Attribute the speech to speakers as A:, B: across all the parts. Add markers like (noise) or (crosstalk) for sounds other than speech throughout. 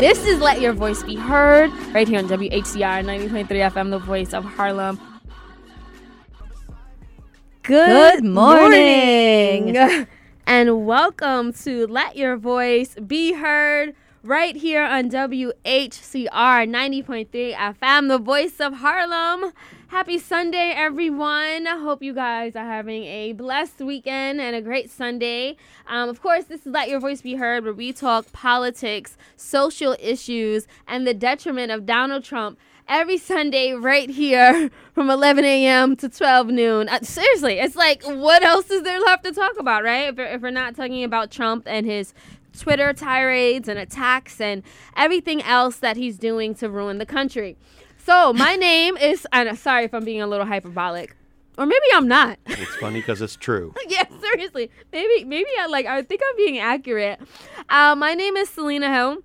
A: This is Let Your Voice Be Heard right here on WHCR 90.3 FM, the voice of Harlem.
B: Good morning. (laughs)
A: and welcome to Let Your Voice Be Heard right here on WHCR 90.3 FM, the voice of Harlem. Happy Sunday, everyone. I hope you guys are having a blessed weekend and a great Sunday. Um, of course, this is Let Your Voice Be Heard, where we talk politics, social issues, and the detriment of Donald Trump every Sunday right here (laughs) from 11 a.m. to 12 noon. Uh, seriously, it's like, what else is there left to talk about, right? If if we're not talking about Trump and his Twitter tirades and attacks and everything else that he's doing to ruin the country. So my name is. I'm sorry if I'm being a little hyperbolic, or maybe I'm not.
C: It's funny because it's true. (laughs)
A: yeah, seriously. Maybe maybe I like. I think I'm being accurate. Uh, my name is Selena Hill.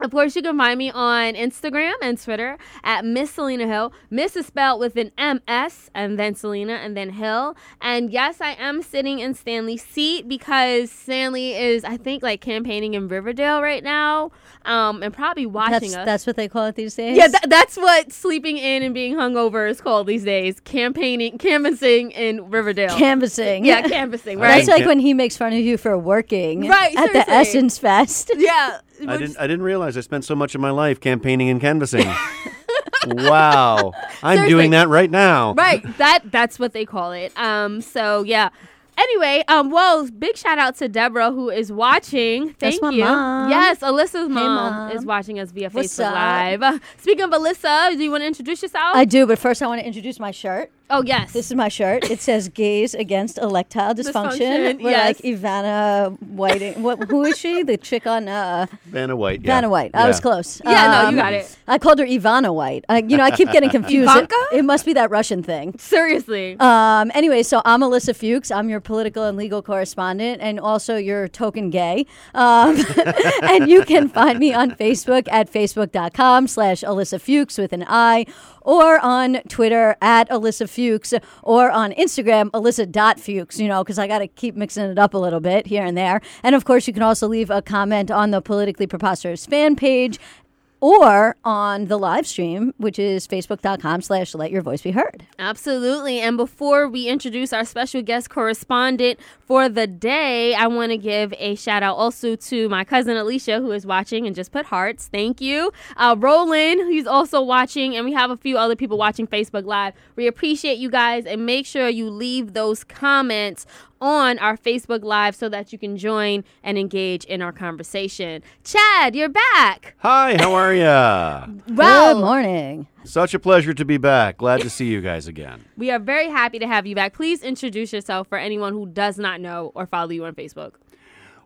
A: Of course, you can find me on Instagram and Twitter at Miss Selena Hill. Miss is spelled with an M-S and then Selena and then Hill. And yes, I am sitting in Stanley's seat because Stanley is, I think, like campaigning in Riverdale right now um, and probably watching
B: That's,
A: us.
B: that's what they call it these days.
A: yeah, tha- that's what sleeping in and being hungover is called these days. Campaigning, canvassing in Riverdale.
B: canvassing.
A: yeah, canvassing, (laughs) right?
B: That's like
C: Ca-
B: when he makes fun of you for working
A: Right,
B: at the
A: seriously.
B: Essence Fest. (laughs)
A: yeah.
C: I didn't. I didn't realize I spent so much of my life campaigning and canvassing. (laughs) wow, I'm
A: Seriously.
C: doing that right now.
A: right that that's what they call it um so yeah anyway um well big shout out to deborah who is watching
B: That's
A: thank
B: my
A: you
B: mom.
A: yes ilyssa's mom,
B: Mom.
A: is watching us via
B: What's
A: facebook
B: up?
A: live Uh, (laughs) speaking of ilyssa do you want to introduce yourself
B: I do, but first I want to introduce my shirt.
A: Oh yes
B: This is my shirt. It says "Gays Against Electile Dysfunction."
A: Dysfunction,
B: We're
A: yes.
B: like Ivana Whiting. What? Who is she? The chick on uh,
C: Vanna White. Yeah.
B: Vanna White. I was close.
A: Yeah, no, you
B: Um,
A: got it.
B: I called her Ivana White. I, you know, I keep getting (laughs) confused.
A: Ivanka?
B: It, it must be that Russian thing.
A: seriously
B: Um, anyway, so I'm Ilyssa Fuchs. I'm your political and legal correspondent and also your token gay. Um, (laughs) and you can find me on Facebook at facebook.com slash Ilyssa Fuchs with an I or on Twitter at Ilyssa Fuchs or on Instagram, Ilyssa.Fuchs, you know, because I got to keep mixing it up a little bit here and there. And of course, you can also leave a comment on the Politically Preposterous fan page or on the live stream, which is facebook.com slash let your voice be heard.
A: Absolutely. And before we introduce our special guest correspondent for the day, I want to give a shout out also to my cousin Alicia, who is watching and just put hearts. Thank you. Uh, Roland, who's also watching, and we have a few other people watching Facebook Live. We appreciate you guys and make sure you leave those comments on our Facebook Live so that you can join and engage in our conversation. Chad, you're back.
C: Hi, how are ya? (laughs)
A: Well,
B: Good morning.
C: Such a pleasure to be back. Glad to see you guys again. (laughs)
A: We are very happy to have you back. Please introduce yourself for anyone who does not know or follow you on Facebook.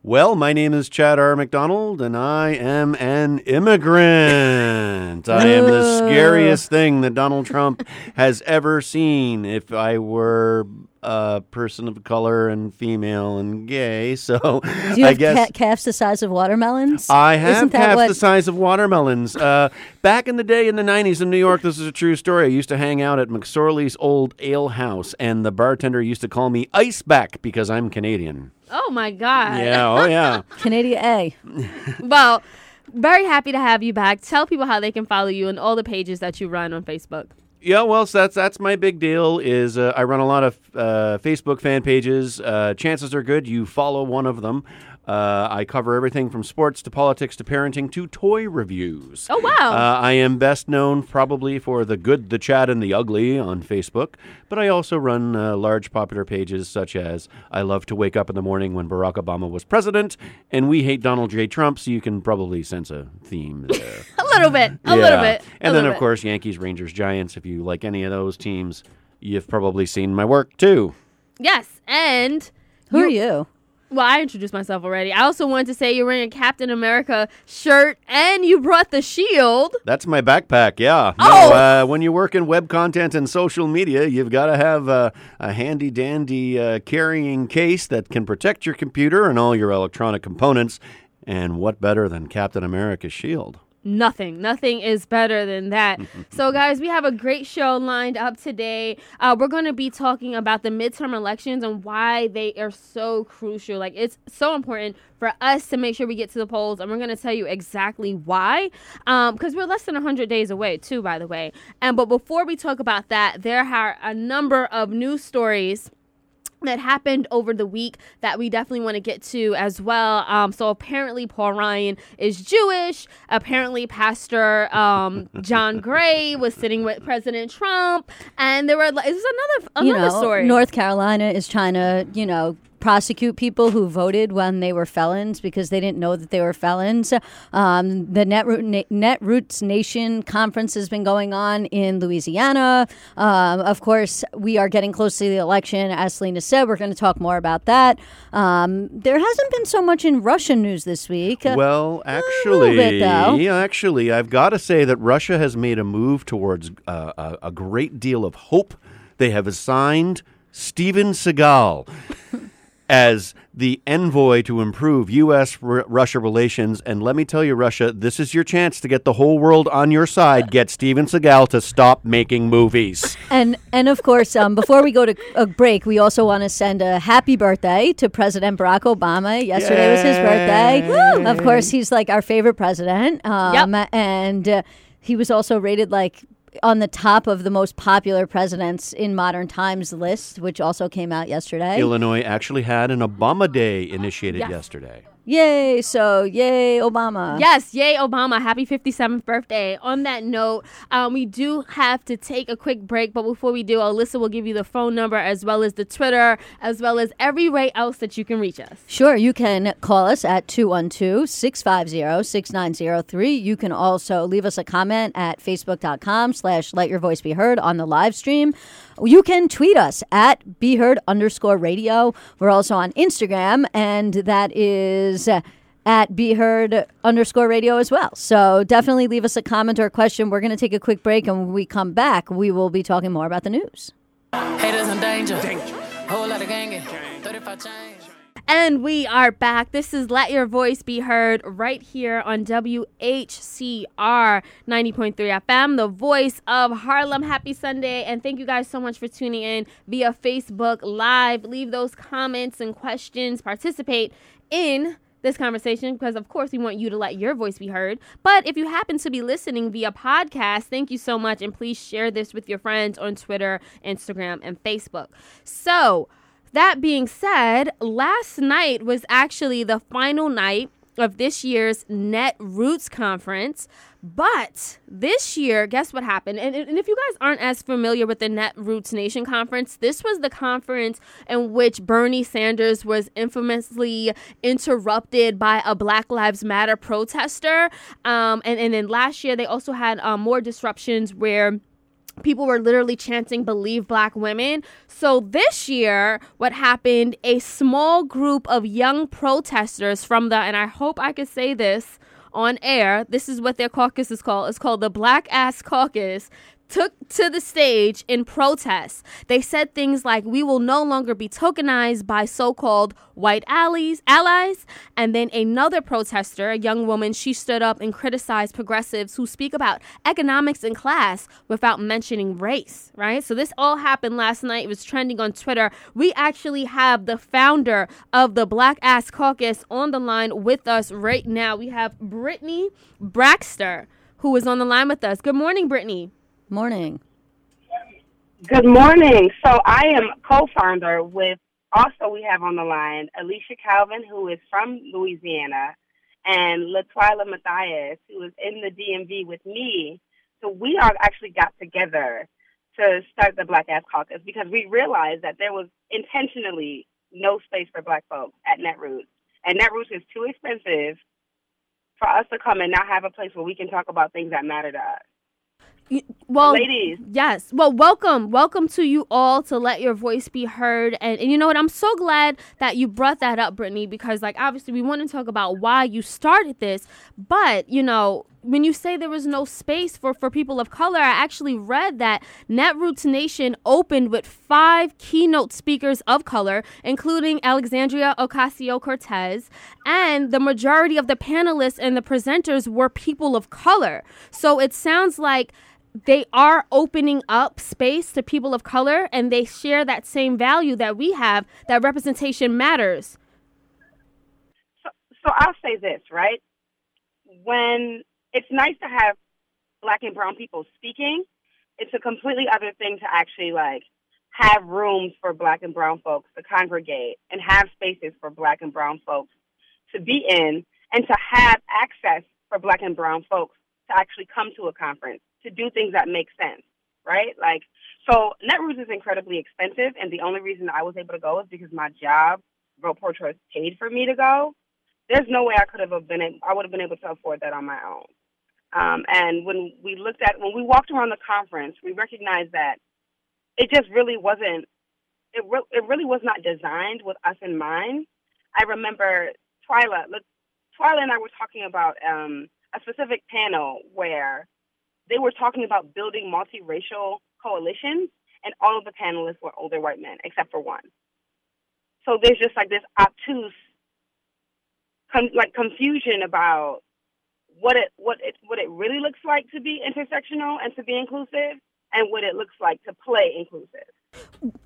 C: Well, my name is Chad R. MacDonald, and I am an immigrant. I am the scariest thing that Donald Trump has ever seen. If I were a person of color and female and gay, (laughs) so
B: Do you
C: I
B: have
C: guess
B: ca- calves the size of watermelons?
C: I have
B: Isn't
C: calves
B: what-
C: the size of watermelons. Uh, back in the day in the 90s in New York, this is a true story. I used to hang out at McSorley's old ale house, and the bartender used to call me Iceback because I'm Canadian.
A: Oh my God.
C: Yeah, oh yeah. (laughs)
B: Canadian A.
A: Well, very happy to have you back. Tell people how they can follow you and all the pages that you run on Facebook.
C: Yeah, well, so that's that's my big deal. Is uh, I run a lot of uh, Facebook fan pages. Uh, chances are good you follow one of them. Uh, I cover everything from sports to politics to parenting to toy reviews.
A: Oh, wow.
C: Uh, I am best known probably for the good, the Chad, and the ugly on Facebook, but I also run uh, large popular pages such as I love to wake up in the morning when Barack Obama was president, and we hate Donald J. Trump, so you can probably sense a theme (laughs) there.
A: A little bit. A little bit.
C: And then, of
A: bit.
C: course, Yankees, Rangers, Giants. If you like any of those teams, you've probably seen my work too.
A: Yes. And
B: Who are you?
A: Well, I introduced myself already. I also wanted to say you're wearing a Captain America shirt and you brought the shield.
C: That's my backpack, yeah.
A: Oh!
C: No, uh, when you work in web content and social media, you've got to have uh, a handy dandy uh, carrying case that can protect your computer and all your electronic components. And what better than Captain America's shield?
A: Nothing. Nothing is better than that. (laughs) so, guys, we have a great show lined up today. Uh, we're going to be talking about the midterm elections and why they are so crucial. Like, it's so important for us to make sure we get to the polls, and we're going to tell you exactly why. Because um, we're less than 100 days away, too, by the way. And but before we talk about that, there are a number of news stories that happened over the week that we definitely want to get to as well. Um, so apparently, Paul Ryan is Jewish. Apparently, Pastor um, John Gray was sitting with President Trump, and there were. Is this another another
B: you know,
A: story?
B: North Carolina is trying to, you know, prosecute people who voted when they were felons because they didn't know that they were felons. Um, the Netroots Nation conference has been going on in Louisiana. Um, of course, we are getting close to the election. As Selena said, we're going to talk more about that. Um, there hasn't been so much in Russian news this week.
C: Well, actually,
B: bit,
C: actually, I've got to say that Russia has made a move towards uh, a, a great deal of hope. They have assigned Steven Seagal (laughs) as the envoy to improve U.S. R- Russia relations. And let me tell you, Russia, this is your chance to get the whole world on your side. Get Steven Seagal to stop making movies.
B: And and of course, um, before we go to a break, we also want to send a happy birthday to President Barack Obama. Yesterday was his birthday. Of course, he's like our favorite president. Um, And uh, he was also rated like on the top of the most popular presidents in modern times list, which also came out yesterday.
C: Illinois actually had an Obama Day initiated
A: Yes.
C: yesterday.
B: Yay! So yay, Obama.
A: Yes, yay, Obama. Happy 57th birthday. On that note, um, we do have to take a quick break, but before we do, Ilyssa will give you the phone number as well as the Twitter, as well as every way else that you can reach us.
B: Sure, you can call us at 212 650 6903. You can also leave us a comment at facebook.com slash let your voice be heard on the live stream. You can tweet us at be heard underscore radio. We're also on Instagram, and that is uh, at be heard underscore radio as well. So definitely leave us a comment or a question. We're going to take a quick break, and when we come back, we will be talking more about the news.
D: Haters in danger. Whole lot of gangin'. 35 change.
A: And we are back. This is Let Your Voice Be Heard right here on WHCR 90.3 FM, the voice of Harlem. Happy Sunday. And thank you guys so much for tuning in via Facebook Live. Leave those comments and questions, participate in this conversation because of course we want you to let your voice be heard but if you happen to be listening via podcast thank you so much and please share this with your friends on twitter instagram and facebook so that being said, last night was actually the final night of this year's Netroots Conference. But this year, guess what happened? And, and if you guys aren't as familiar with the Netroots Nation Conference, this was the conference in which Bernie Sanders was infamously interrupted by a Black Lives Matter protester. Um, and, and then last year, they also had um, more disruptions where people were literally chanting believe black women. So this year what happened a small group of young protesters from the and i hope i could say this on air this is what their caucus is called. It's called the black ass caucus took to the stage in protest. They said things like, "We will no longer be tokenized by so-called white allies." Allies, and then another protester, a young woman, she stood up and criticized progressives who speak about economics and class without mentioning race. Right. So this all happened last night. It was trending on Twitter. We actually have the founder of the Black Ass Caucus on the line with us right now. We have Brittany Baxter, who is on the line with us. Good morning, Brittany.
B: Morning.
E: Good morning. So I am co-founder with also we have on the line Alicia Calvin, who is from Louisiana, and Latwyla Matthias, who is in the DMV with me. So we are actually got together to start the Black Ass Caucus because we realized that there was intentionally no space for Black folks at Netroots, and Netroots is too expensive for us to come and not have a place where we can talk about things that matter to us.
A: Well,
E: Ladies.
A: Yes. Well, welcome. Welcome to you all to let your voice be heard. And, and you know what? I'm so glad that you brought that up, Brittany, because, like, obviously we want to talk about why you started this. But, you know, when you say there was no space for, for people of color, I actually read that Netroots Nation opened with five keynote speakers of color, including Alexandria Ocasio Cortez, and the majority of the panelists and the presenters were people of color. So it sounds like they are opening up space to people of color and they share that same value that we have that representation matters.
E: So, so I'll say this, right? When it's nice to have black and brown people speaking, it's a completely other thing to actually like have rooms for black and brown folks to congregate and have spaces for black and brown folks to be in and to have access for black and brown folks to actually come to a conference to do things that make sense, right? Like, so Netroots is incredibly expensive, and the only reason I was able to go is because my job, Vote Choice, paid for me to go. There's no way I could have been, I would have been able to afford that on my own. Um, and when we looked at, when we walked around the conference, we recognized that it just really wasn't, it, re- it really was not designed with us in mind. I remember Twyla, look, Twyla and I were talking about um, a specific panel where they were talking about building multiracial coalitions, and all of the panelists were older white men, except for one. So there's just like this obtuse, like confusion about what it what it what it really looks like to be intersectional and to be inclusive, and what it looks like to play inclusive.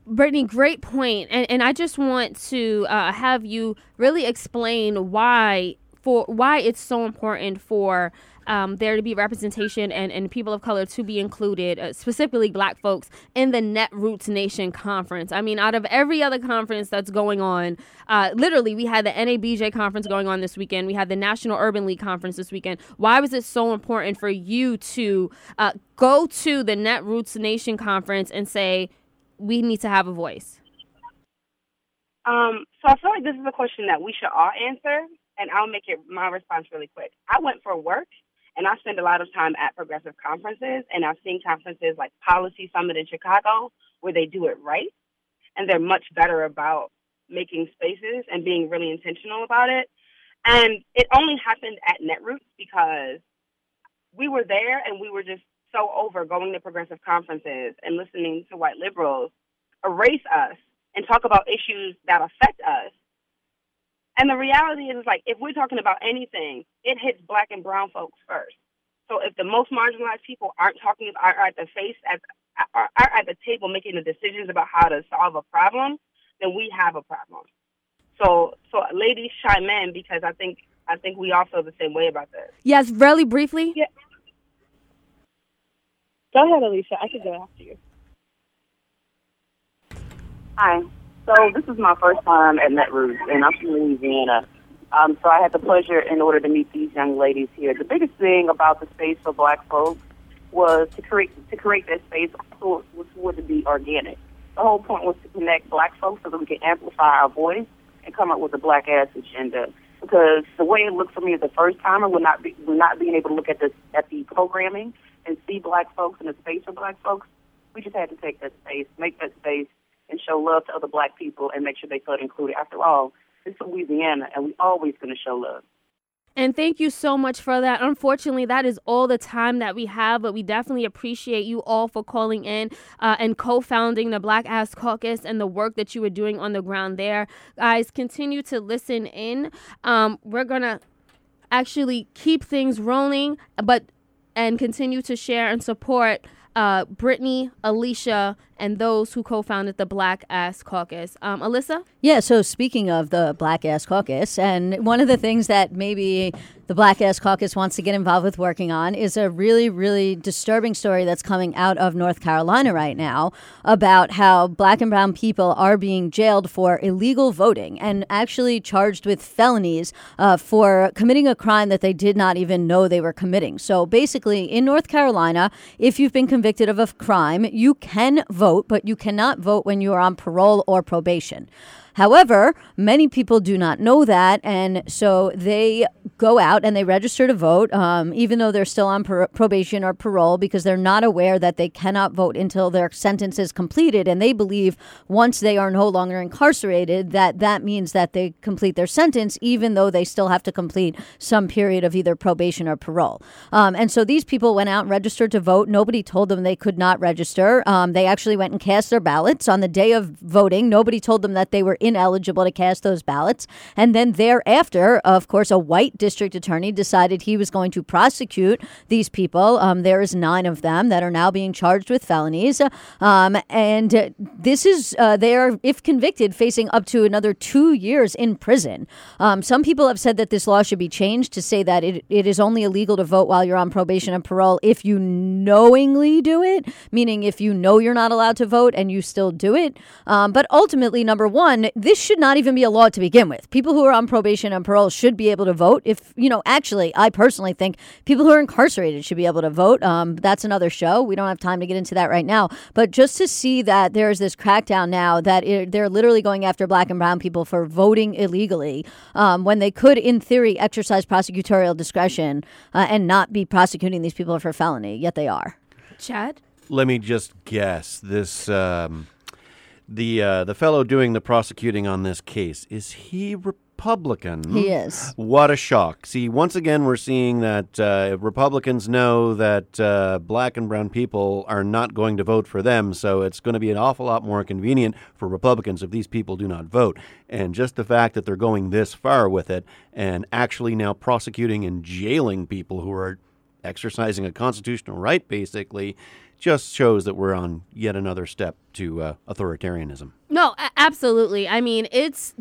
A: Brittany, great point, and and I just want to uh, have you really explain why for why it's so important for um, there to be representation and, and people of color to be included, uh, specifically black folks, in the Netroots Nation conference. I mean, out of every other conference that's going on, uh, literally, we had the NABJ conference going on this weekend, we had the National Urban League conference this weekend. Why was it so important for you to uh, go to the Netroots Nation conference and say, we need to have a voice?
E: Um, so I feel like this is a question that we should all answer, and I'll make it my response really quick. I went for work and I spend a lot of time at progressive conferences, and I've seen conferences like Policy Summit in Chicago where they do it right, and they're much better about making spaces and being really intentional about it. And it only happened at Netroots because we were there and we were just so over going to progressive conferences and listening to white liberals erase us and talk about issues that affect us and the reality is, is like if we're talking about anything, it hits black and brown folks first. So if the most marginalized people aren't talking are at the face at are, are at the table making the decisions about how to solve a problem, then we have a problem. So so ladies chime in because I think I think we all feel the same way about this.
A: Yes, really briefly.
E: Yeah. Go ahead, Alicia. I could go after you.
F: Hi. So this is my first time at Netroots, and I'm from Louisiana. Um, so I had the pleasure, in order to meet these young ladies here. The biggest thing about the space for Black folks was to create to create that space for to be organic. The whole point was to connect Black folks so that we can amplify our voice and come up with a Black ass agenda. Because the way it looked for me as a first timer, would not be would not being able to look at the at the programming and see Black folks in the space for Black folks. We just had to take that space, make that space and show love to other black people and make sure they felt included. After all, it's Louisiana, and we're always going to show love.
A: And thank you so much for that. Unfortunately, that is all the time that we have, but we definitely appreciate you all for calling in uh, and co founding the Black Ass Caucus and the work that you were doing on the ground there. Guys, continue to listen in. Um, we're going to actually keep things rolling, but and continue to share and support uh, Brittany, Alicia, and those who co-founded the Black Ass Caucus. Um, Ilyssa?
B: Yeah, so speaking of the Black Ass Caucus, and one of the things that maybe the Black Ass Caucus wants to get involved with working on is a really, really disturbing story that's coming out of North Carolina right now about how black and brown people are being jailed for illegal voting and actually charged with felonies uh, for committing a crime that they did not even know they were committing. So basically, in North Carolina, if you've been convicted of a crime, you can vote, but you cannot vote when you are on parole or probation. However, many people do not know that, and so they go out and they register to vote, um, even though they're still on pro- probation or parole, because they're not aware that they cannot vote until their sentence is completed, and they believe once they are no longer incarcerated that that means that they complete their sentence, even though they still have to complete some period of either probation or parole. Um, and so these people went out and registered to vote. Nobody told them they could not register. Um, they actually went and cast their ballots on the day of voting. Nobody told them that they were ineligible to cast those ballots. And then thereafter, of course, a white district attorney decided he was going to prosecute these people. Um, there is nine of them that are now being charged with felonies. Um, and this is, uh, they are, if convicted, facing up to another two years in prison. Um, some people have said that this law should be changed to say that it, it is only illegal to vote while you're on probation and parole if you knowingly do it, meaning if you know you're not allowed to vote and you still do it. Um, but ultimately, number one, this should not even be a law to begin with. People who are on probation and parole should be able to vote. If, you know, actually, I personally think people who are incarcerated should be able to vote. Um, that's another show. We don't have time to get into that right now. But just to see that there's this crackdown now that it, they're literally going after black and brown people for voting illegally um, when they could, in theory, exercise prosecutorial discretion uh, and not be prosecuting these people for felony, yet they are.
A: Chad?
C: Let me just guess. This um, the uh, the fellow doing the prosecuting on this case is he Republican?
B: He is.
C: What a shock! See, once again, we're seeing that uh, Republicans know that uh, black and brown people are not going to vote for them, so it's going to be an awful lot more convenient for Republicans if these people do not vote. And just the fact that they're going this far with it and actually now prosecuting and jailing people who are exercising a constitutional right, basically, just shows that we're on yet another step to uh, authoritarianism.
A: No, a- absolutely. I mean, it's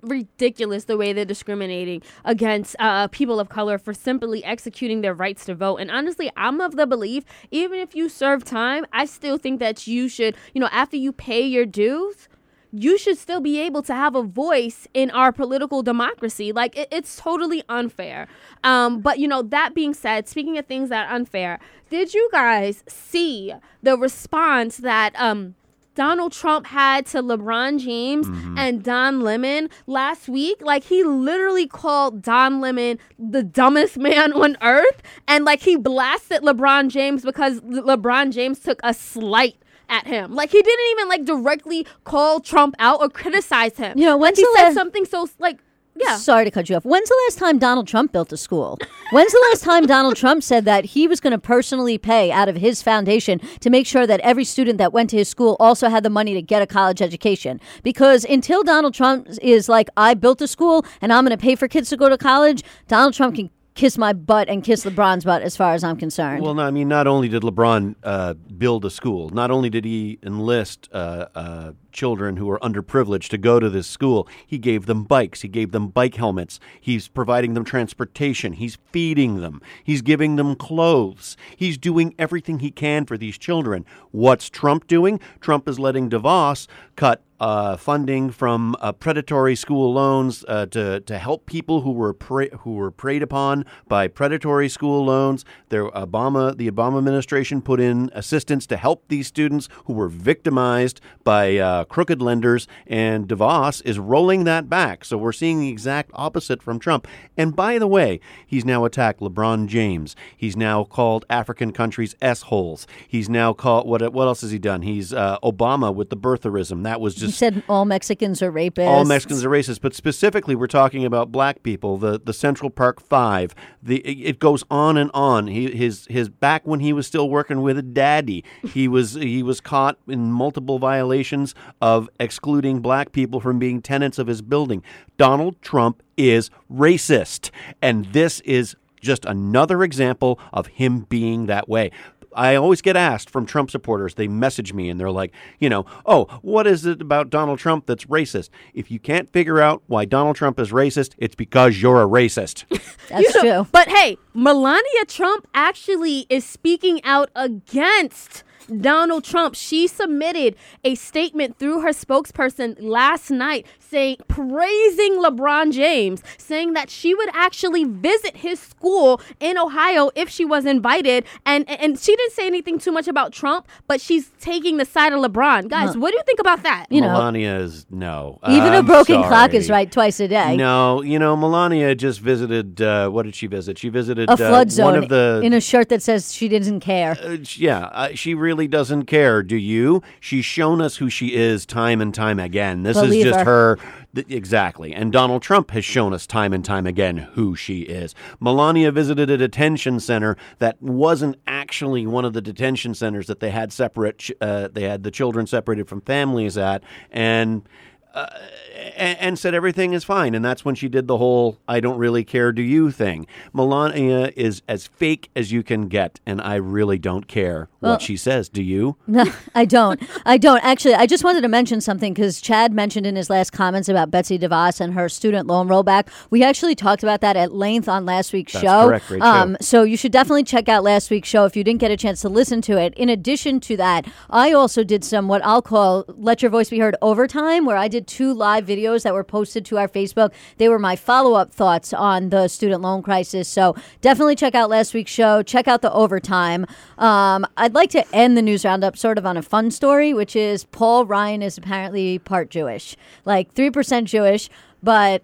A: ridiculous the way they're discriminating against uh, people of color for simply executing their rights to vote. And honestly, I'm of the belief, even if you serve time, I still think that you should, you know, after you pay your dues, you should still be able to have a voice in our political democracy. Like it, it's totally unfair. Um, but you know, that being said, speaking of things that are unfair, did you guys see the response that um Donald Trump had to LeBron James and Don Lemon last week. Like he literally called Don Lemon the dumbest (laughs) man on earth, and like he blasted LeBron James because Le- LeBron James took a slight at him. Like he didn't even like directly call Trump out or criticize him.
B: You know,
A: like
B: when's
A: he said something so like yeah.
B: Sorry to cut you off. When's the last time Donald Trump built a school? When's the last time Donald Trump said that he was going to personally pay out of his foundation to make sure that every student that went to his school also had the money to get a college education? Because until Donald Trump is like, I built a school and I'm going to pay for kids to go to college, Donald Trump can kiss my butt and kiss LeBron's butt as far as I'm concerned.
C: Well, no, I mean, not only did LeBron uh, build a school, not only did he enlist uh, uh, children who are underprivileged to go to this school, he gave them bikes, he gave them bike helmets, he's providing them transportation, he's feeding them, he's giving them clothes, he's doing everything he can for these children. What's Trump doing? Trump is letting DeVos cut uh, funding from uh, predatory school loans uh, to to help people who were pre- who were preyed upon by predatory school loans. There, Obama, the Obama administration put in assistance to help these students who were victimized by uh, crooked lenders, and DeVos is rolling that back. So we're seeing the exact opposite from Trump. And by the way, he's now attacked LeBron James. He's now called African countries s holes. He's now called what? What else has he done? He's uh, Obama with the birtherism. That was
B: he
C: just
B: said all Mexicans are rapists.
C: all Mexicans are racist, but specifically we're talking about black people. The the Central Park Five. The it it goes on and on. He his his back when he was still working with a daddy. He was he was caught in multiple violations of excluding black people from being tenants of his building. Donald Trump is racist, and this is just another example of him being that way. I always get asked from Trump supporters, they message me and they're like, you know, oh, what is it about Donald Trump that's racist? If you can't figure out why Donald Trump is racist, it's because you're a racist. (laughs)
B: That's (laughs) true.
A: But hey, Melania Trump actually is speaking out against Donald Trump. She submitted a statement through her spokesperson last night saying praising LeBron James, saying that she would actually visit his school in Ohio if she was invited. And and she didn't say anything too much about Trump, but she's taking the side of LeBron. Guys, what do you think about that?
B: You know,
C: Melania is no.
B: even a
C: I'm
B: broken clock is right twice a day.
C: No, you know, Melania just visited. Uh, what did she visit? She visited
B: A flood
C: uh,
B: zone
C: One of the
B: in a shirt that says she doesn't care.
C: Uh, yeah, uh, she really doesn't care. Do you? She's shown us who she is time and time again. This
B: Believe
C: is just
B: her.
C: her. exactly. And Donald Trump has shown us time and time again who she is. Melania visited a detention center that wasn't actually one of the detention centers that they had separate. Uh, they had the children separated from families at, and. Uh, and, and said everything is fine, and that's when she did the whole "I don't really care, do you" thing. Melania is as fake as you can get, and I really don't care what she says. Do you? (laughs)
B: No, I don't. I don't. Actually, I just wanted to mention something because Chad mentioned in his last comments about Betsy DeVos and her student loan rollback. We actually talked about that at length on last week's
C: That's
B: show. Um,
C: correct. Show.
B: so you should definitely check out last week's show if you didn't get a chance to listen to it. In addition to that, I also did some what I'll call Let Your Voice Be Heard overtime, where I did two live videos that were posted to our Facebook. They were my follow up thoughts on the student loan crisis. So definitely check out last week's show. Check out the overtime. Um, I'd like to end the news roundup sort of on a fun story, which is Paul Ryan is apparently part Jewish, like 3% Jewish, but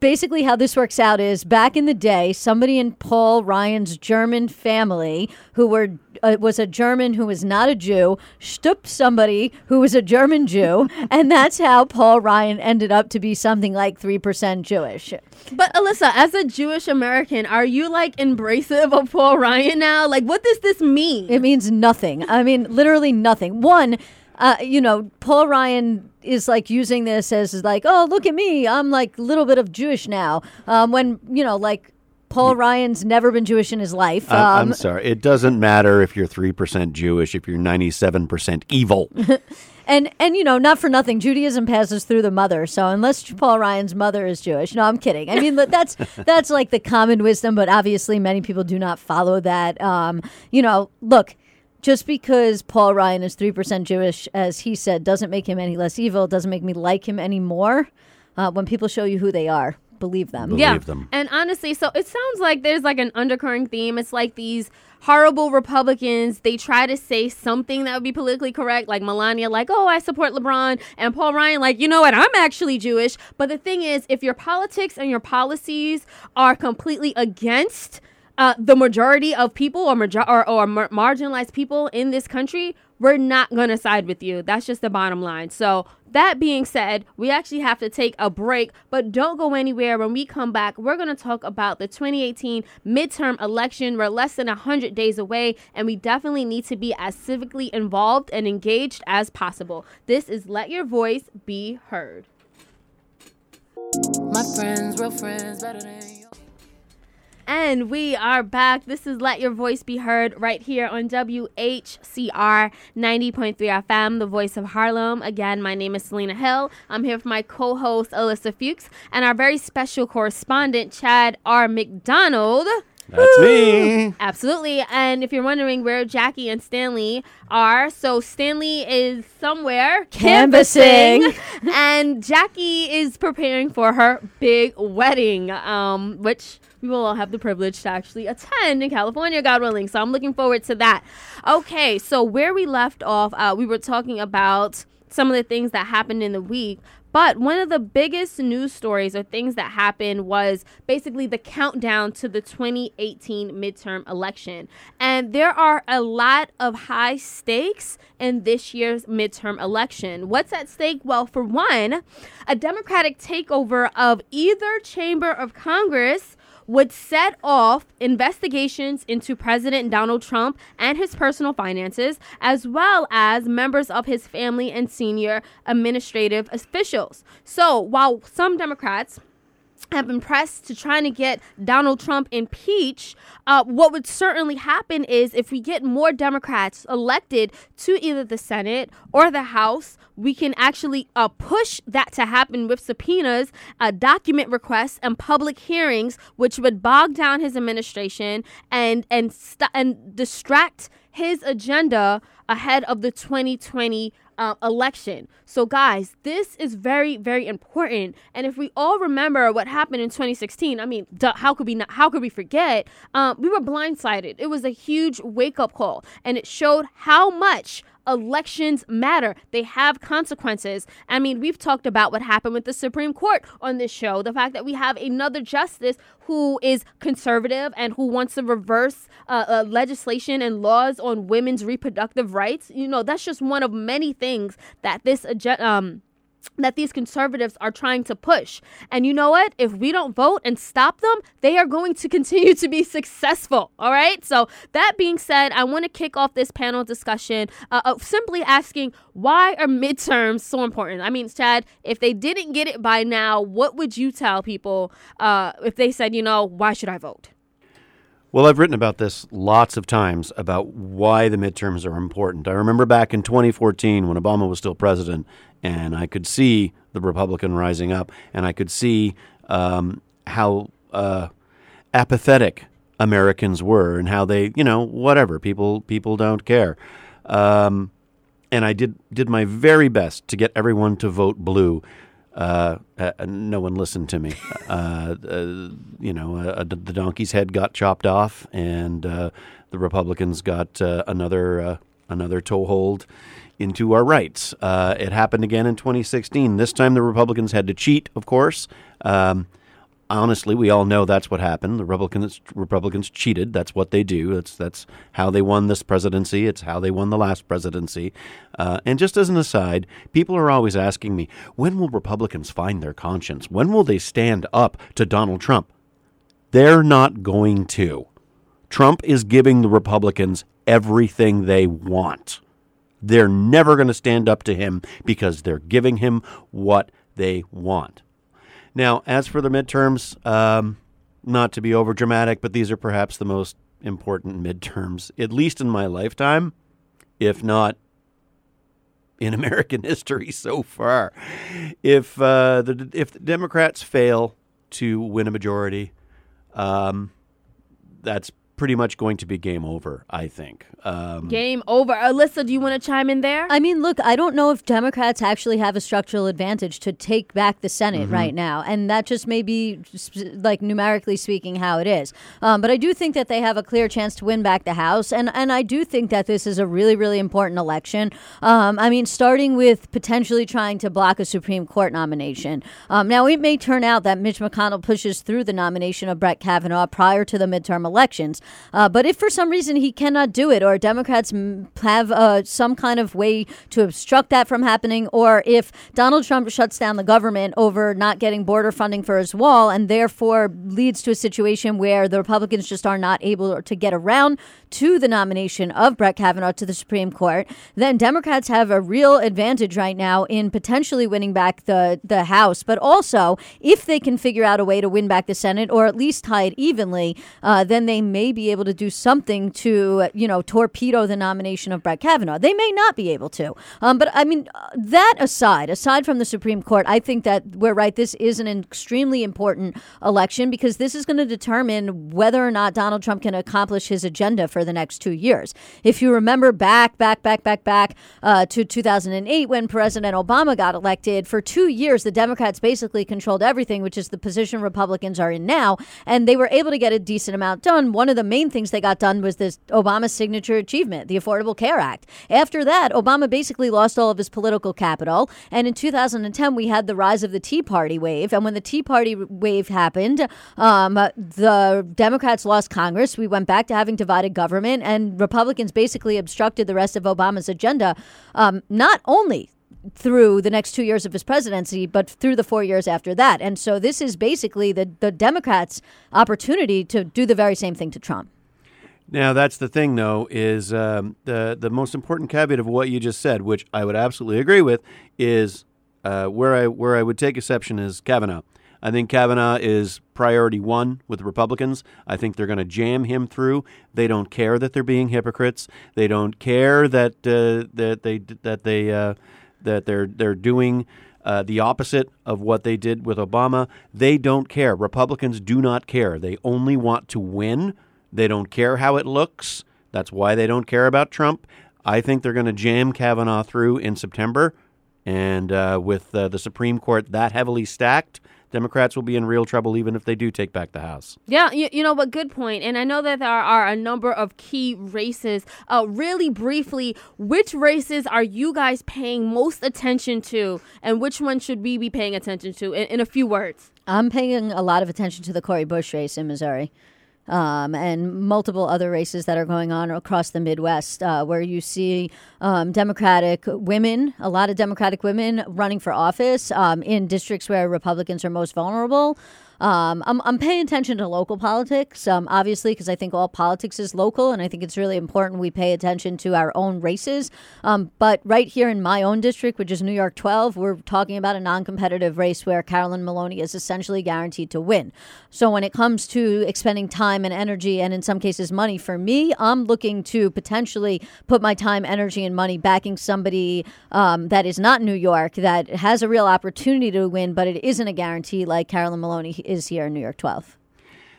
B: basically how this works out is back in the day somebody in paul ryan's german family who were uh, was a german who was not a jew stooped somebody who was a german jew (laughs) and that's how paul ryan ended up to be something like 3% jewish
A: But Ilyssa, as a Jewish American, are you like embracive of Paul Ryan now? Like, what does this mean?
B: it means nothing i mean literally nothing one uh, you know, Paul Ryan is like using this as like, oh, look at me, I'm like a little bit of Jewish now. Um, when you know, like Paul Ryan's never been Jewish in his life.
C: I-
B: Um,
C: I'm sorry. It doesn't matter if you're three percent Jewish, if you're ninety-seven percent evil. (laughs)
B: And and you know, not for nothing, Judaism passes through the mother. So unless Paul Ryan's mother is Jewish, no, I'm kidding. I mean, that's (laughs) that's like the common wisdom, but obviously many people do not follow that. Um, you know, look, just because Paul Ryan is three percent Jewish, as he said, doesn't make him any less evil. Doesn't make me like him anymore. Uh, when people show you who they are, believe them.
C: Believe
A: yeah.
C: them.
A: And honestly, so it sounds like there's like an undercurrent theme. It's like these horrible Republicans, they try to say something that would be politically correct, like Melania, like, oh, I support LeBron, and Paul Ryan, like, you know what, I'm actually Jewish. But the thing is, if your politics and your policies are completely against uh, the majority of people or, major- or, or mar- marginalized people in this country, we're not going to side with you. That's just the bottom line. So, that being said, we actually have to take a break, but don't go anywhere. When we come back, we're going to talk about the 2018 midterm election. We're less than 100 days away, and we definitely need to be as civically involved and engaged as possible. This is Let Your Voice Be Heard.
D: My friends, real friends, better than.
A: And we are back. This is Let Your Voice Be Heard right here on WHCR 90.3 FM, the voice of Harlem. Again, my name is Selena Hill. I'm here with my co host, Ilyssa Fuchs, and our very special correspondent, Chad R. MacDonald.
C: That's me.
A: Absolutely. And if you're wondering where Jackie and Stanley are, so Stanley is somewhere
B: Canvassing.
A: and Jackie is preparing for her big wedding, um, which we will all have the privilege to actually attend in California, God willing. So I'm looking forward to that. Okay, so where we left off, uh, we were talking about some of the things that happened in the week. But one of the biggest news stories or things that happened was basically the countdown to the 2018 midterm election. And there are a lot of high stakes in this year's midterm election. What's at stake? Well, for one, a Democratic takeover of either chamber of Congress would set off investigations into President Donald Trump and his personal finances, as well as members of his family and senior administrative officials. So, while some Democrats have been pressed to trying to get Donald Trump impeached, uh, what would certainly happen is if we get more Democrats elected to either the Senate or the House, we can actually uh, push that to happen with subpoenas, uh, document requests, and public hearings, which would bog down his administration and and st- and distract his agenda ahead of the 2020 uh, election. So, guys, this is very, very important. And if we all remember what happened in 2016, I mean, duh, how could we not? How could we forget? Um, we were blindsided. It was a huge wake up call, and it showed how much elections matter. They have consequences. I mean, we've talked about what happened with the Supreme Court on this show. The fact that we have another justice who is conservative and who wants to reverse uh, uh, legislation and laws on women's reproductive rights. You know, that's just one of many things that this um that these conservatives are trying to push. And you know what? If we don't vote and stop them, they are going to (laughs) continue to be successful. All right. So, that being said, I want to kick off this panel discussion uh, of simply asking why are midterms so important? I mean, Chad, if they didn't get it by now, what would you tell people uh, if they said, you know, why should I vote?
C: Well, I've written about this lots of times about why the midterms are important. I remember back in 2014 when Obama was still president, and I could see the Republican rising up, and I could see um, how uh, apathetic Americans were, and how they, you know, whatever people people don't care. Um, and I did did my very best to get everyone to vote blue uh, uh, no one listened to me. Uh, uh you know, uh, the donkey's head got chopped off, and uh, the Republicans got another another toehold into our rights. it happened again in 2016. This time, the Republicans had to cheat, of course. Um, honestly, we all know that's what happened. The Republicans Republicans cheated. That's what they do. That's that's how they won this presidency. It's how they won the last presidency. Uh, and just as an aside, people are always asking me, when will Republicans find their conscience? When will they stand up to Donald Trump? They're not going to. Trump is giving the Republicans everything they want. They're never going to stand up to him because they're giving him what they want. Now, as for the midterms, um, not to be over dramatic, but these are perhaps the most important midterms, at least in my lifetime, if not in (laughs) American history so far. If uh, the if the Democrats fail to win a majority, um, that's pretty much going to be game over, I think.
A: Um, game over. Ilyssa, do you want to chime in there?
B: I mean, look, I don't know if Democrats actually have a structural advantage to take back the Senate mm-hmm. right now. And that just may be, like, numerically speaking, how it is. Um, but I do think that they have a clear chance to win back the House. And, and I do think that this is a really, really important election. Um, I mean, starting with potentially trying to block a Supreme Court nomination. Um, now, it may turn out that Mitch McConnell pushes through the nomination of Brett Kavanaugh prior to the midterm elections. Uh, but if for some reason he cannot do it, or Democrats have uh, some kind of way to obstruct that from happening, or if Donald Trump shuts down the government over not getting border funding for his wall and therefore leads to a situation where the Republicans just are not able to get around to the nomination of Brett Kavanaugh to the Supreme Court, then Democrats have a real advantage right now in potentially winning back the, the House. But also, if they can figure out a way to win back the Senate or at least tie it evenly, uh, then they may be able to do something to, you know, torpedo the nomination of Brett Kavanaugh. They may not be able to. Um, but I mean, that aside, aside from the Supreme Court, I think that we're right. This is an extremely important election because this is going to determine whether or not Donald Trump can accomplish his agenda for the next two years. If you remember back, back, back, back, back uh, to 2008 when President Obama got elected, for two years, the Democrats basically controlled everything, which is the position Republicans are in now. And they were able to get a decent amount done. One of the main things they got done was this Obama signature achievement, the Affordable Care Act. After that, Obama basically lost all of his political capital. And in 2010, we had the rise of the Tea Party wave. And when the Tea Party wave happened, um, the Democrats lost Congress. We went back to having divided government government, and Republicans basically obstructed the rest of Obama's agenda, um, not only through the next two years of his presidency, but through the four years after that. And so this is basically the, the Democrats' opportunity to do the very same thing to Trump.
C: Now that's the thing, though, is um, the the most important caveat of what you just said, which I would absolutely agree with, is uh, where I where I would take exception is Kavanaugh. I think Kavanaugh is priority one with the Republicans. I think they're going to jam him through. They don't care that they're being hypocrites. They don't care that uh, that they that they uh, that they're they're doing. Uh, the opposite of what they did with Obama. They don't care. Republicans do not care. They only want to win. They don't care how it looks. That's why they don't care about Trump. I think they're going to jam Kavanaugh through in September. And uh, with uh, the Supreme Court that heavily stacked, Democrats will be in real trouble even if they do take back the House.
A: Yeah, you, you know, but good point. And I know that there are a number of key races. Uh, really briefly, which races are you guys paying most attention to, and which one should we be paying attention to? In, in a few words.
B: I'm paying a lot of attention to the Cori Bush race in Missouri. Um, and multiple other races that are going on across the Midwest, uh, where you see um, Democratic women, a lot of Democratic women running for office um, in districts where Republicans are most vulnerable. Um, I'm, I'm paying attention to local politics, um, obviously, because I think all politics is local, and I think it's really important we pay attention to our own races. Um, but right here in my own district, which is New York 12, we're talking about a non competitive race where Carolyn Maloney is essentially guaranteed to win. So when it comes to expending time and energy, and in some cases money, for me, I'm looking to potentially put my time, energy, and money backing somebody um, that is not New York, that has a real opportunity to win, but it isn't a guarantee like Carolyn Maloney is here in New York 12.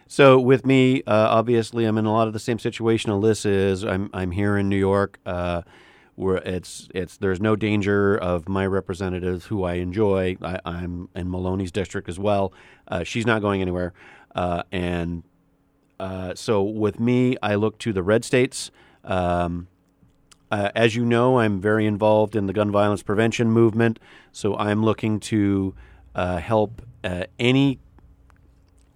C: So with me, uh, obviously, I'm in a lot of the same situation Ilyssa is. I'm I'm here in New York, uh, where it's it's there's no danger of my representatives who I enjoy. I, I'm in Maloney's district as well. Uh, she's not going anywhere, uh, and uh, so with me, I look to the red states. Um, uh, as you know, I'm very involved in the gun violence prevention movement, so I'm looking to help any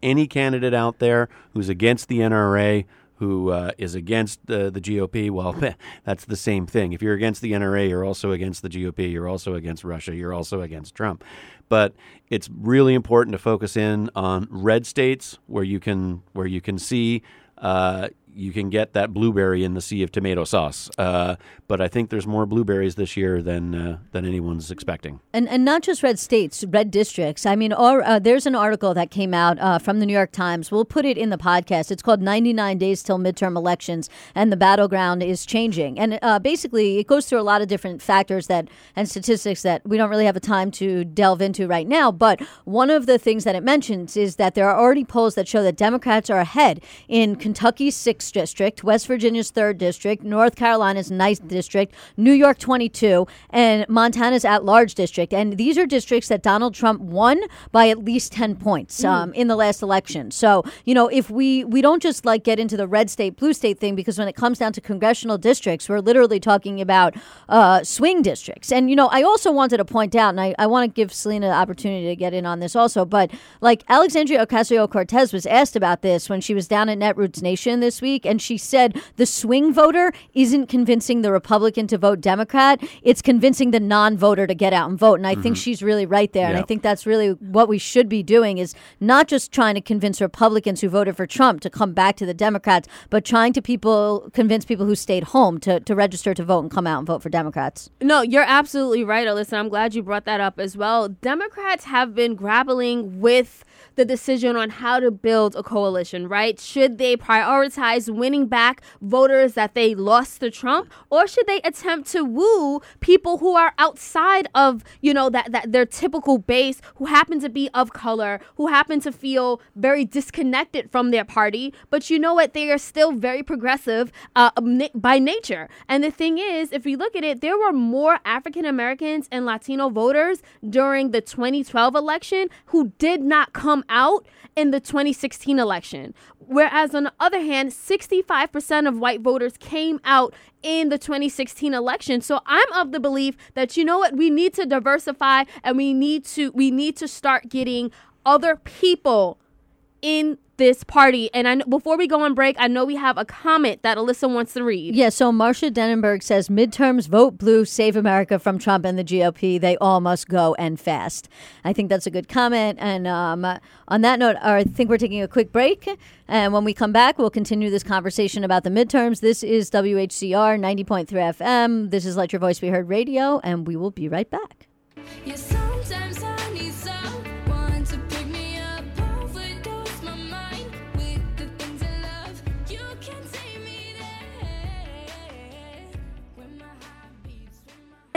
C: any candidate out there who's against the NRA, who uh, is against the the GOP. Well, (laughs) that's the same thing. If you're against the NRA, you're also against the GOP. You're also against Russia. You're also against Trump. But it's really important to focus in on red states where you can where you can see. Uh, you can get that blueberry in the sea of tomato sauce. Uh, but I think there's more blueberries this year than uh, than anyone's expecting.
B: And and not just red states, red districts. I mean, or, uh, there's an article that came out uh, from the New York Times. We'll put it in the podcast. It's called "99 Days Till Midterm Elections," and the battleground is changing. And uh, basically, it goes through a lot of different factors that and statistics that we don't really have a time to delve into right now. But one of the things that it mentions is that there are already polls that show that Democrats are ahead in Kentucky six 6th District, West Virginia's 3rd District, North Carolina's ninth District, New York 22, and Montana's at large district. And these are districts that Donald Trump won by at least 10 points hmm. um, mm. in the last election. So, you know, if we, we don't just like get into the red state, blue state thing, because when it comes down to congressional districts, we're literally talking about uh, swing districts. And, you know, I also wanted to point out, and I, I want to give Selena the opportunity to get in on this also, but like Alexandria Ocasio Cortez was asked about this when she was down at Netroots Nation this week and she said the swing voter isn't convincing the Republican to vote Democrat, it's convincing the non voter to get out and vote. And I think mm-hmm. she's really right there. And I think that's really what we should be doing is not just trying to convince Republicans who voted for Trump to come back to the Democrats, but trying to people convince people who stayed home to, to register to vote and come out and vote for Democrats.
A: No, you're absolutely right, Ilyssa. I'm glad you brought that up as well. Democrats have been grappling with the decision on how to build a coalition, right? Should they prioritize winning back voters that they lost to Trump, or should they attempt to woo people who are outside of, you know, that, that their typical base, who happen to be of color, who happen to feel very disconnected from their party, but you know what? They are still very progressive uh, by nature. And the thing is, if you look at it, there were more African Americans and Latino voters during the 2012 election who did not come out in the 2016 election. Whereas on the other hand, 65% of white voters came out in the 2016 election. So I'm of the belief that you know what, we need to diversify and we need to we need to start getting other people in this party. And I kn- before we go on break, I know we have a comment that Ilyssa wants to read.
B: Yeah, so Marsha Denenberg says midterms vote blue, save America from Trump and the GOP. They all must go and fast. I think that's a good comment. And um, on that note, I think we're taking a quick break. And when we come back, we'll continue this conversation about the midterms. This is WHCR 90.3 FM. This is Let Your Voice Be Heard Radio, and we will be right back.
G: Yeah,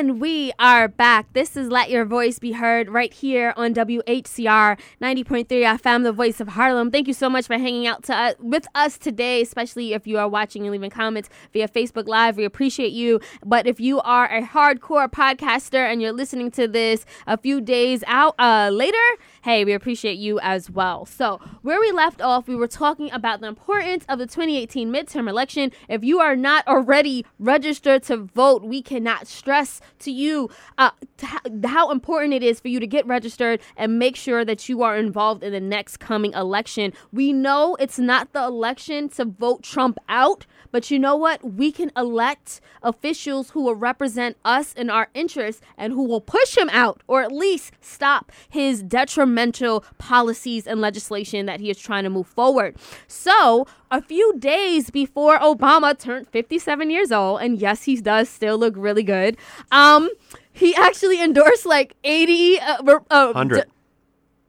A: And we are back. This is Let Your Voice Be Heard right here on WHCR 90.3 FM, the voice of Harlem. Thank you so much for hanging out to, uh, with us today, especially if you are watching and leaving comments via Facebook Live. We appreciate you. But if you are a hardcore podcaster and you're listening to this a few days out uh, later, hey, we appreciate you as well. So, where we left off, we were talking about the importance of the 2018 midterm election. If you are not already registered to vote, we cannot stress to you uh, to how, how important it is for you to get registered and make sure that you are involved in the next coming election. We know it's not the election to vote Trump out, but you know what? We can elect officials who will represent us and our interests and who will push him out or at least stop his detrimental policies and legislation that he is trying to move forward. So, a few days before Obama turned 57 years old, and yes, he does still look really good, um, he actually endorsed like 80, uh, uh, uh,
C: 100.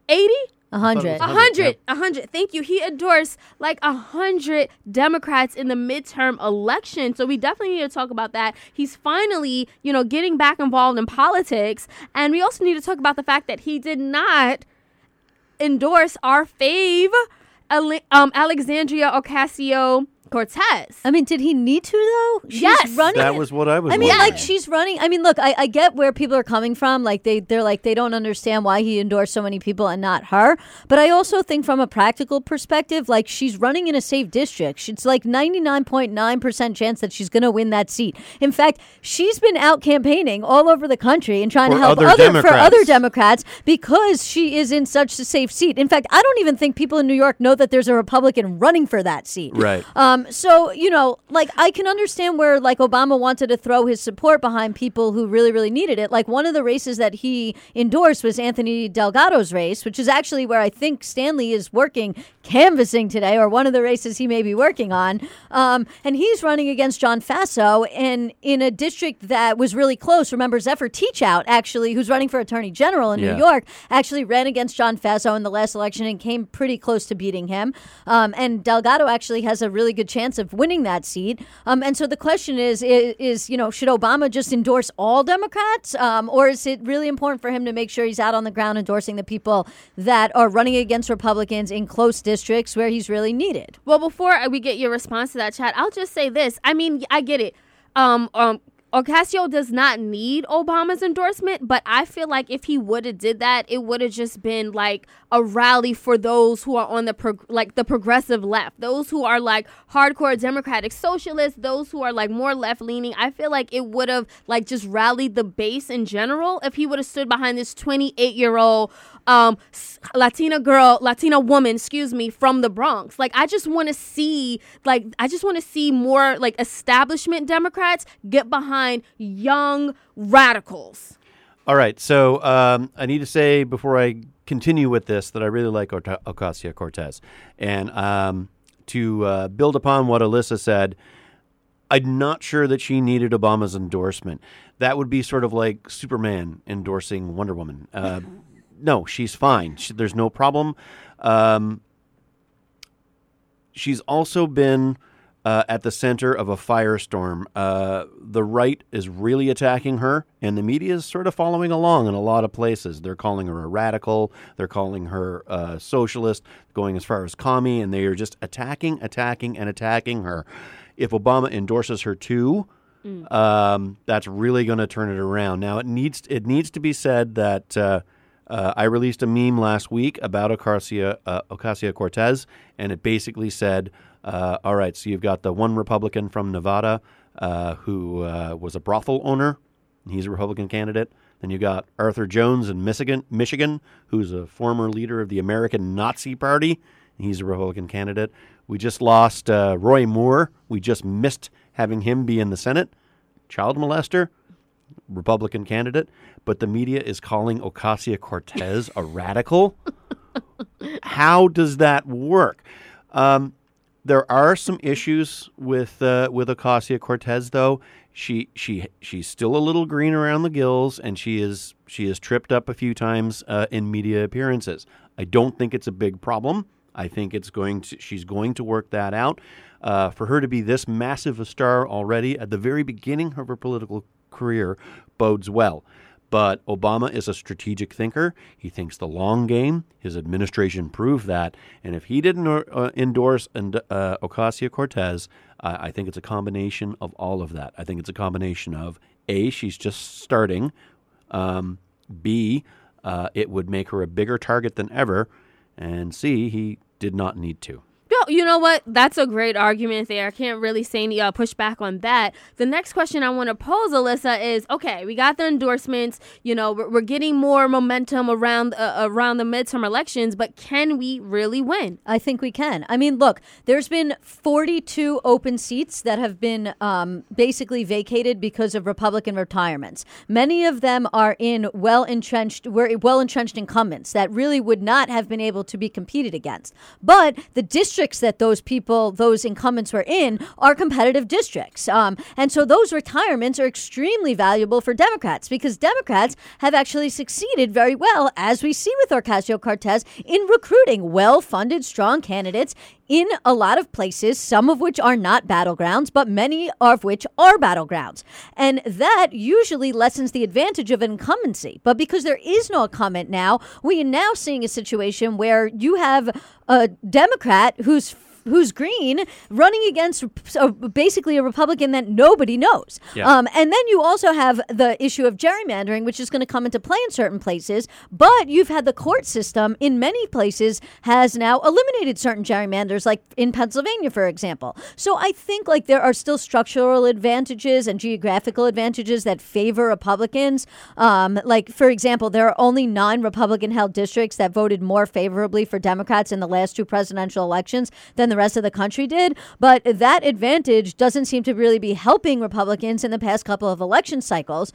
A: 80?
B: A hundred.
A: A hundred, a hundred. Thank you. He endorsed like a hundred Democrats in the midterm election. So we definitely need to talk about that. He's finally, you know, getting back involved in politics, and we also need to talk about the fact that he did not endorse our fave, um, Alexandria Ocasio Cortez.
B: I mean, did he need to though? She's
A: Yes.
B: running.
C: That was what I was
B: I mean,
C: wondering.
B: like she's running. I mean, look, I, I get where people are coming from. Like they, they're like they don't understand why he endorsed so many people and not her. But I also think from a practical perspective, like she's running in a safe district. It's like ninety nine point nine percent chance that she's going to win that seat. In fact, she's been out campaigning all over the country and trying
C: For
B: to help
C: other
B: other for
C: Democrats.
B: other Democrats because she is in such a safe seat. In fact, I don't even think people in New York know that there's a Republican running for that seat.
C: Right.
B: Um, Um, so you know, like I can understand where like Obama wanted to throw his support behind people who really, really needed it. Like one of the races that he endorsed was Anthony Delgado's race, which is actually where I think Stanley is working, canvassing today, or one of the races he may be working on. Um, and he's running against John Faso, and in a district that was really close. Remember Zephyr Teachout, actually, who's running for Attorney General in
C: Yeah.
B: New York, actually ran against John Faso in the last election and came pretty close to beating him. Um, and Delgado actually has a really good chance of winning that seat. Um, and so the question is, is, is, you know, should Obama just endorse all Democrats, um, or is it really important for him to make sure he's out on the ground endorsing the people that are running against Republicans in close districts where he's really needed?
A: Well, before we get your response to that Chad, I'll just say this. I mean, I get it. Um, um, Ocasio does not need Obama's endorsement, but I feel like if he would have did that, it would have just been like a rally for those who are on the prog- like the progressive left, those who are like hardcore democratic socialists, those who are like more left leaning. I feel like it would have like just rallied the base in general if he would have stood behind this 28 year old um Latina girl, Latina woman, excuse me, from the Bronx. Like I just want to see like I just want to see more like establishment Democrats get behind young radicals.
C: All right. So um, I need to say before I continue with this that I really like Ocasio Cortez. And um, to uh, build upon what Ilyssa said, I'm not sure that she needed Obama's endorsement. That would be sort of like Superman endorsing Wonder Woman. Uh, (laughs) no, she's fine. She, there's no problem. Um, she's also been uh, at the center of a firestorm. Uh, the right is really attacking her, and the media is sort of following along in a lot of places. They're calling her a radical, they're calling her a socialist, going as far as commie, and they are just attacking, attacking, and attacking her. If Obama endorses her too, um, that's really going to turn it around. Now it needs it needs to be said that. Uh, uh, I released a meme last week about Ocasio uh, Ocasio Cortez, and it basically said, uh, "All right, so you've got the one Republican from Nevada uh, who uh, was a brothel owner. He's a Republican candidate. Then you got Arthur Jones in Michigan, Michigan, who's a former leader of the American Nazi Party. He's a Republican candidate. We just lost uh, Roy Moore. We just missed having him be in the Senate. Child molester." Republican candidate, but the media is calling Ocasio Cortez a radical. (laughs) How does that work? Um, there are some issues with uh, with Ocasio Cortez, though. She she she's still a little green around the gills, and she is she is tripped up a few times uh, in media appearances. I don't think it's a big problem. I think it's going to she's going to work that out. Uh, for her to be this massive a star already at the very beginning of her political career bodes well. But Obama is a strategic thinker. He thinks the long game. His administration proved that. And if he didn't uh, endorse and, uh, Ocasio Cortez, uh, I think it's a combination of all of that. I think it's a combination of A, she's just starting, um, B, uh, it would make her a bigger target than ever, and C, he did not need to.
A: You know what? That's a great argument there. I can't really say any uh, pushback on that. The next question I want to pose, Ilyssa, is okay. We got the endorsements. You know, we're, we're getting more momentum around uh, around the midterm elections, but can we really win?
B: I think we can. I mean, look, there's been 42 open seats that have been um, basically vacated because of Republican retirements. Many of them are in well entrenched, well entrenched incumbents that really would not have been able to be competed against. But the districts that those people, those incumbents were in, are competitive districts, um, and so those retirements are extremely valuable for Democrats because Democrats have actually succeeded very well, as we see with Ocasio Cortez, in recruiting well-funded, strong candidates in a lot of places, some of which are not battlegrounds, but many of which are battlegrounds. And that usually lessens the advantage of incumbency. But because there is no incumbent now, we are now seeing a situation where you have a Democrat who's who's green running against uh, basically a Republican that nobody knows.
C: Yeah.
B: Um, and then you also have the issue of gerrymandering, which is going to come into play in certain places. But you've had the court system in many places has now eliminated certain gerrymanders, like in Pennsylvania, for example. So I think like there are still structural advantages and geographical advantages that favor Republicans. Um, like for example, there are only nine Republican-held districts that voted more favorably for Democrats in the last two presidential elections than the rest of the country did. But that advantage doesn't seem to really be helping Republicans in the past couple of election cycles.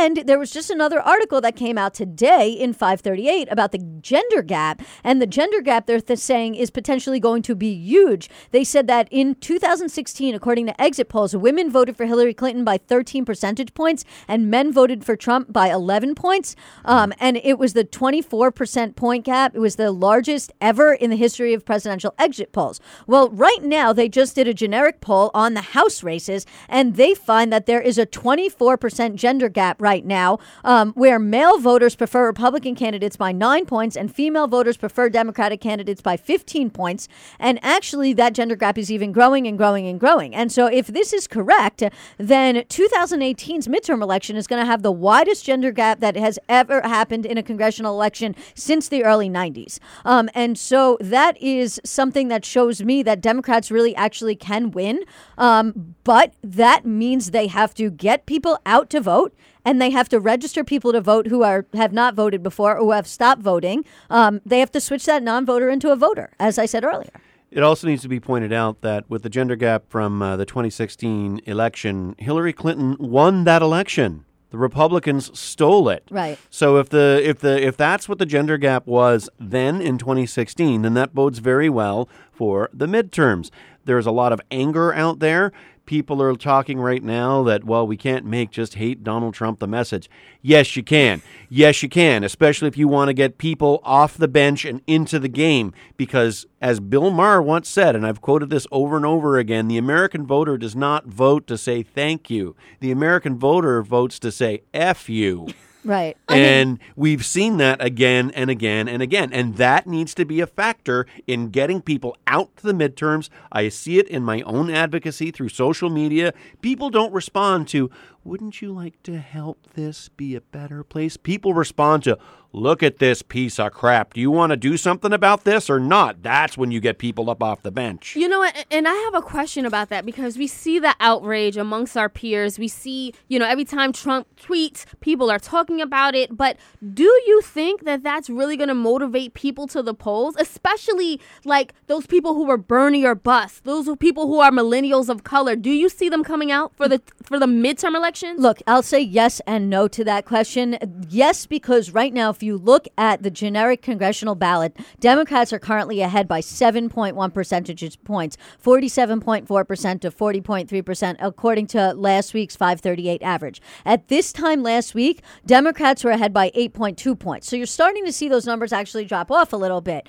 B: And there was just another article that came out today in 538 about the gender gap. And the gender gap they're th- saying is potentially going to be huge. They said that in 2016, according to exit polls, women voted for Hillary Clinton by 13 percentage points and men voted for Trump by 11 points. Um, and it was the 24% point gap. It was the largest ever in the history of presidential exit polls. Well, right now, they just did a generic poll on the House races, and they find that there is a 24% gender gap right now, um, where male voters prefer Republican candidates by nine points and female voters prefer Democratic candidates by 15 points. And actually, that gender gap is even growing and growing and growing. And so, if this is correct, then 2018's midterm election is going to have the widest gender gap that has ever happened in a congressional election since the early 90s. Um, and so, that is something that shows me that Democrats really actually can win. Um, but that means they have to get people out to vote and they have to register people to vote who are have not voted before or who have stopped voting. Um, they have to switch that non-voter into a voter, as I said earlier.
C: It also needs to be pointed out that with the gender gap from uh, the 2016 election, Hillary Clinton won that election. The Republicans stole it.
B: Right.
C: So if the if the if that's what the gender gap was then in 2016, then that bodes very well for the midterms. There's a lot of anger out there. People are talking right now that well, we can't make just hate Donald Trump the message. Yes, you can. Yes, you can, especially if you want to get people off the bench and into the game because as Bill Maher once said, and I've quoted this over and over again, the American voter does not vote to say thank you. The American voter votes to say F you.
B: Right.
C: And we've seen that again and again and again. And that needs to be a factor in getting people out to the midterms. I see it in my own advocacy through social media. People don't respond to, wouldn't you like to help this be a better place? People respond to, look at this piece of crap. Do you want to do something about this or not? That's when you get people up off the bench.
A: You know? And I have a question about that because we see the outrage amongst our peers. We see, you know, every time Trump tweets, people are talking about it. But do you think that that's really going to motivate people to the polls, especially like those people who were Bernie or bust, those people who are millennials of color? Do you see them coming out for the for the midterm elections?
B: Look, I'll say yes and no to that question. Yes, because right now, if you look at the generic congressional ballot, Democrats are currently ahead by 7.1 percentage points, 47.4% to 40.3%, according to last week's 538 average. At this time last week, Democrats were ahead by 8.2 points. So you're starting to see those numbers actually drop off a little bit.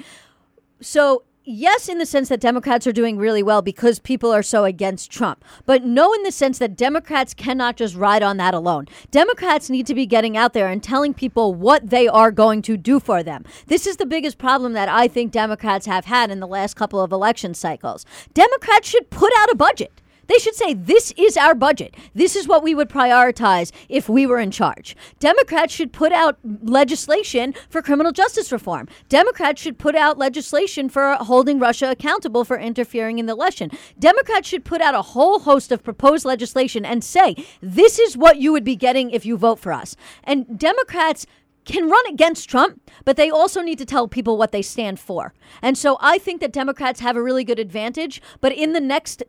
B: So yes, in the sense that Democrats are doing really well because people are so against Trump, but no, in the sense that Democrats cannot just ride on that alone. Democrats need to be getting out there and telling people what they are going to do for them. This is the biggest problem that I think Democrats have had in the last couple of election cycles. Democrats should put out a budget. They should say, this is our budget. This is what we would prioritize if we were in charge. Democrats should put out legislation for criminal justice reform. Democrats should put out legislation for holding Russia accountable for interfering in the election. Democrats should put out a whole host of proposed legislation and say, this is what you would be getting if you vote for us. And Democrats can run against Trump, but they also need to tell people what they stand for. And so I think that Democrats have a really good advantage. But in the next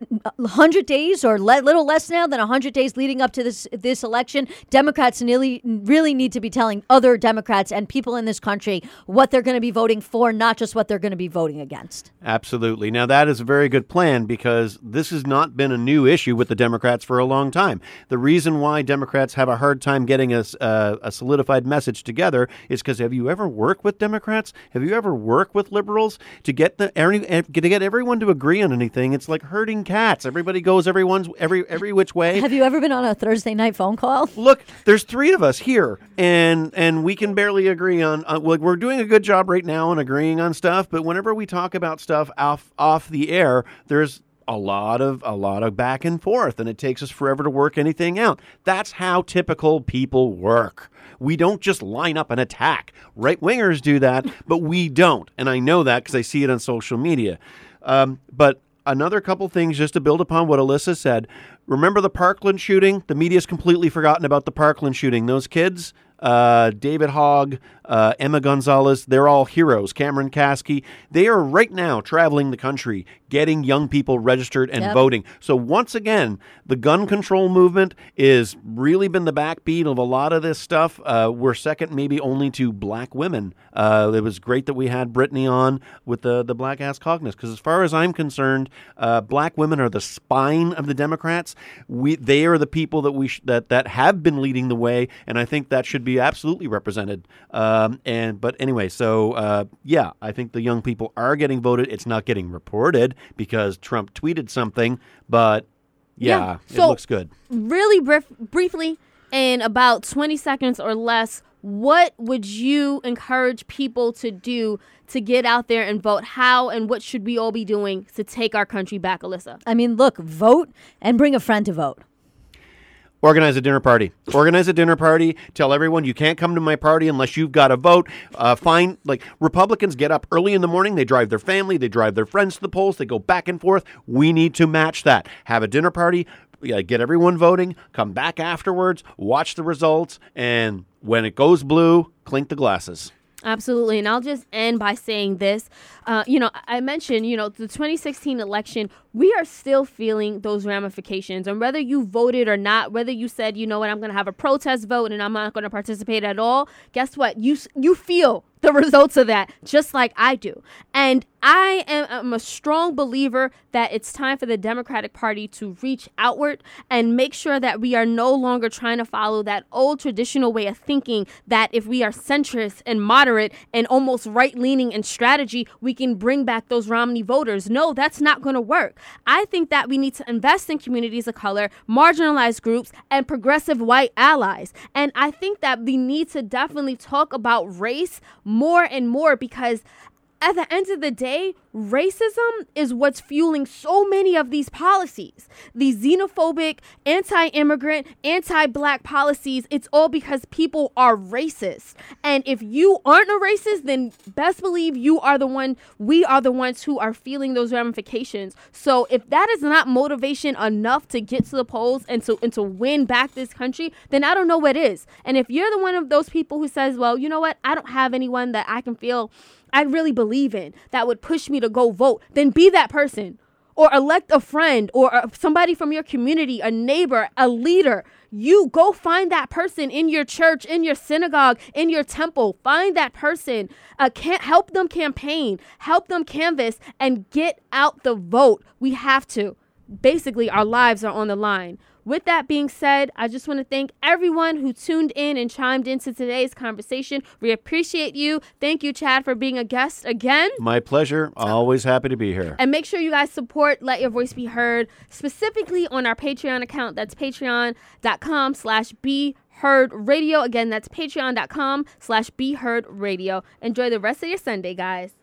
B: hundred days, or le- little less now than hundred days leading up to this this election, Democrats really really need to be telling other Democrats and people in this country what they're going to be voting for, not just what they're going to be voting against.
C: Absolutely. Now, that is a very good plan because this has not been a new issue with the Democrats for a long time. The reason why Democrats have a hard time getting a, uh, a solidified message together is because have you ever worked with Democrats? Have you ever worked with liberals to get the to get everyone to agree on anything? It's like herding cats. Everybody goes everyone's every every which way.
B: Have you ever been on a Thursday night phone call?
C: Look, there's three of us here, and and we can barely agree on. Uh, we're doing a good job right now on agreeing on stuff, but whenever we talk about stuff off off the air, there's a lot of a lot of back and forth, and it takes us forever to work anything out. That's how typical people work. We don't just line up and attack. Right wingers do that, (laughs) but we don't, and I know that because I see it on social media. Um, but another couple things just to build upon what Ilyssa said. Remember the Parkland shooting? The media's completely forgotten about the Parkland shooting. Those kids, uh, David Hogg, uh, Emma Gonzalez, they're all heroes. Cameron Kasky, they are right now traveling the country, getting young people registered and
B: Yep.
C: voting. So once again, the gun control movement is really been the backbeat of a lot of this stuff. Uh, we're second, maybe only to black women. Uh, it was great that we had Brittany on with the the Black Ass Caucus because as far as I'm concerned, uh, black women are the spine of the Democrats. We they are the people that we sh- that that have been leading the way, and I think that should be absolutely represented. Um, and but anyway, so uh, yeah, I think the young people are getting voted. It's not getting reported because Trump tweeted something, but yeah,
A: Yeah,
C: it
A: so-
C: looks good.
A: really brief, briefly in about 20 seconds or less what would you encourage people to do to get out there and vote how and what should we all be doing to take our country back ilyssa
B: I mean, look, vote and bring a friend to vote.
C: Organize a dinner party. Organize a dinner party. Tell everyone you can't come to my party unless you've got a vote. Uh, find like Republicans get up early in the morning. They drive their family. They drive their friends to the polls. They go back and forth. We need to match that. Have a dinner party. Get everyone voting. Come back afterwards. Watch the results. And when it goes blue, clink the glasses.
A: Absolutely. And I'll just end by saying this. Uh, you know, I mentioned, you know, the 2016 election, we are still feeling those ramifications. And whether you voted or not, whether you said, you know what, I'm going to have a protest vote and I'm not going to participate at all, guess what? You, you feel the (laughs) results of that just like I do. And I am I'm a strong believer that it's time for the Democratic Party to reach outward and make sure that we are no longer trying to follow that old traditional way of thinking that if we are centrist and moderate and almost right leaning in strategy, we can bring back those Romney voters. No, that's not going to work. I think that we need to invest in communities of color, marginalized groups, and progressive white allies. And I think that we need to definitely talk about race more and more because at the end of the day, racism is what's fueling so many of these policies. These xenophobic, anti immigrant, anti black policies, it's all because people are racist. And if you aren't a racist, then best believe you are the one, we are the ones who are feeling those ramifications. So if that is not motivation enough to get to the polls and to, and to win back this country, then I don't know what is. And if you're the one of those people who says, well, you know what, I don't have anyone that I can feel I really believe in that would push me to go vote, then be that person. Or elect a friend or uh, somebody from your community, a neighbor, a leader. You go find that person in your church, in your synagogue, in your temple. Find that person. Uh, can't help them campaign, help them canvass, and get out the vote. We have to. Basically, our lives are on the line. With that being said, I just want to thank everyone who tuned in and chimed into today's conversation. We appreciate you. Thank you, Chad, for being a guest again.
C: My pleasure. Always happy to be here.
A: And make sure you guys support Let Your Voice Be Heard, specifically on our Patreon account. That's patreon.com slash be heard radio. Again, that's patreon.com slash be heard radio. Enjoy the rest of your Sunday, guys.